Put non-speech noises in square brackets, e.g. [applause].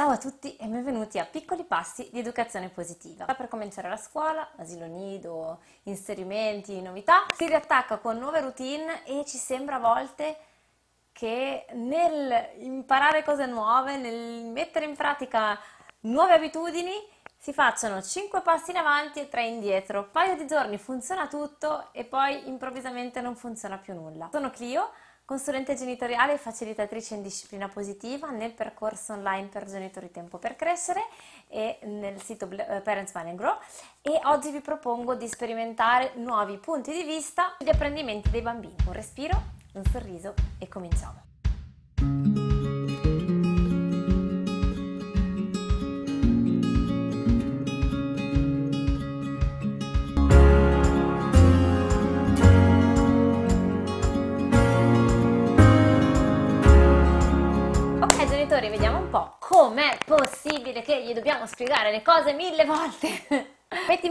Ciao a tutti e benvenuti a Piccoli Passi di Educazione Positiva. Per cominciare la scuola, asilo nido, inserimenti, novità, si riattacca con nuove routine e ci sembra a volte che nel imparare cose nuove, nel mettere in pratica nuove abitudini, si facciano 5 passi in avanti e 3 indietro. Un paio di giorni funziona tutto e poi improvvisamente non funziona più nulla. Sono Clio consulente genitoriale e facilitatrice in disciplina positiva nel percorso online per genitori Tempo per Crescere e nel sito eh, Parents Plan Grow e oggi vi propongo di sperimentare nuovi punti di vista sugli apprendimenti dei bambini. Un respiro, un sorriso e cominciamo. Genitori, vediamo un po' com'è possibile che gli dobbiamo spiegare le cose mille volte. [laughs] Metti in